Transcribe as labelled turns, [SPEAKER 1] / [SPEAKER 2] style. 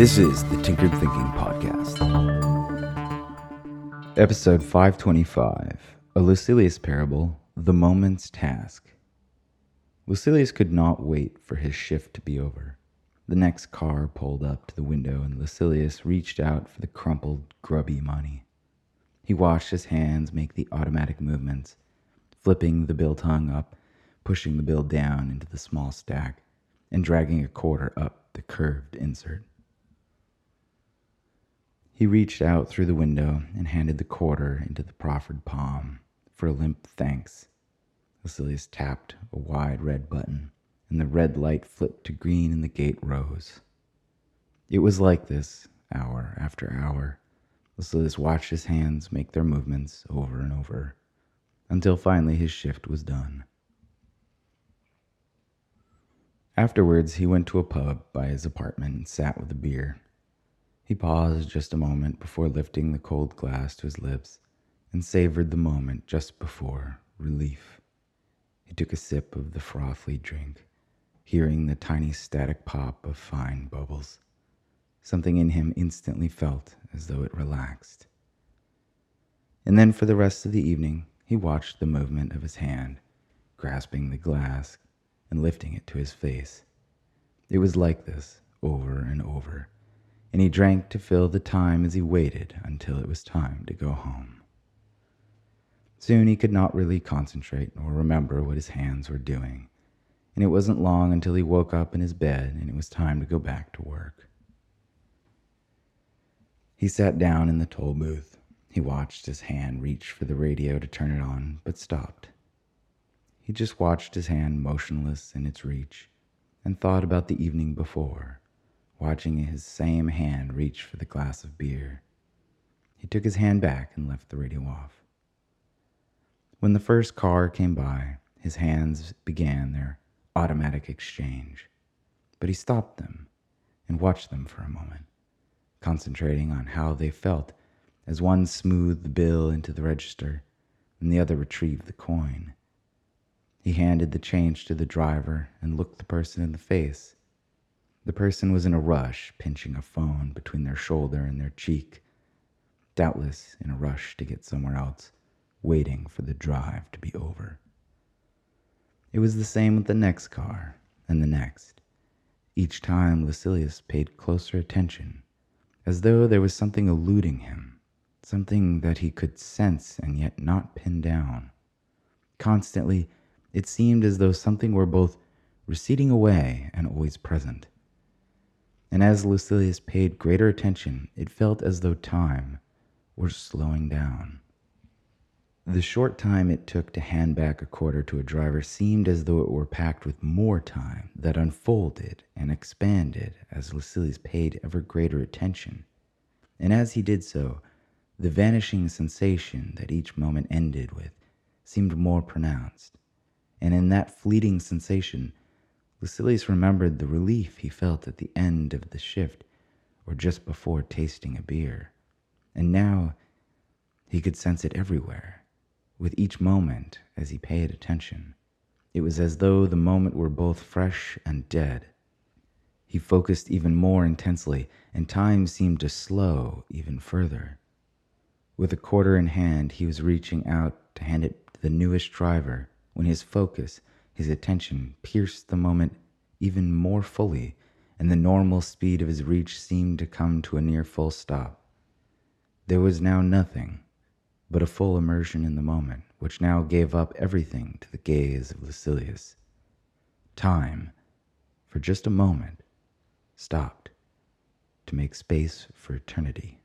[SPEAKER 1] This is the Tinkered Thinking Podcast. Episode 525 A Lucilius Parable The Moment's Task. Lucilius could not wait for his shift to be over. The next car pulled up to the window, and Lucilius reached out for the crumpled, grubby money. He washed his hands make the automatic movements, flipping the bill tongue up, pushing the bill down into the small stack, and dragging a quarter up the curved insert. He reached out through the window and handed the quarter into the proffered palm for a limp thanks. Lucilius tapped a wide red button, and the red light flipped to green and the gate rose. It was like this, hour after hour. Lucilius watched his hands make their movements over and over, until finally his shift was done. Afterwards, he went to a pub by his apartment and sat with a beer. He paused just a moment before lifting the cold glass to his lips and savored the moment just before relief. He took a sip of the frothy drink, hearing the tiny static pop of fine bubbles. Something in him instantly felt as though it relaxed. And then for the rest of the evening, he watched the movement of his hand, grasping the glass and lifting it to his face. It was like this over and over and he drank to fill the time as he waited until it was time to go home. Soon he could not really concentrate nor remember what his hands were doing, and it wasn't long until he woke up in his bed and it was time to go back to work. He sat down in the toll booth. He watched his hand reach for the radio to turn it on, but stopped. He just watched his hand motionless in its reach and thought about the evening before watching his same hand reach for the glass of beer. He took his hand back and left the radio off. When the first car came by, his hands began their automatic exchange, but he stopped them and watched them for a moment, concentrating on how they felt as one smoothed the bill into the register and the other retrieved the coin. He handed the change to the driver and looked the person in the face the person was in a rush, pinching a phone between their shoulder and their cheek, doubtless in a rush to get somewhere else, waiting for the drive to be over. It was the same with the next car and the next. Each time Lucilius paid closer attention, as though there was something eluding him, something that he could sense and yet not pin down. Constantly, it seemed as though something were both receding away and always present and as Lucilius paid greater attention, it felt as though time were slowing down. The short time it took to hand back a quarter to a driver seemed as though it were packed with more time that unfolded and expanded as Lucilius paid ever greater attention. And as he did so, the vanishing sensation that each moment ended with seemed more pronounced. And in that fleeting sensation, Lucilius remembered the relief he felt at the end of the shift or just before tasting a beer. And now he could sense it everywhere, with each moment as he paid attention. It was as though the moment were both fresh and dead. He focused even more intensely, and time seemed to slow even further. With a quarter in hand, he was reaching out to hand it to the newest driver when his focus his attention pierced the moment even more fully, and the normal speed of his reach seemed to come to a near full stop. There was now nothing but a full immersion in the moment, which now gave up everything to the gaze of Lucilius. Time, for just a moment, stopped to make space for eternity.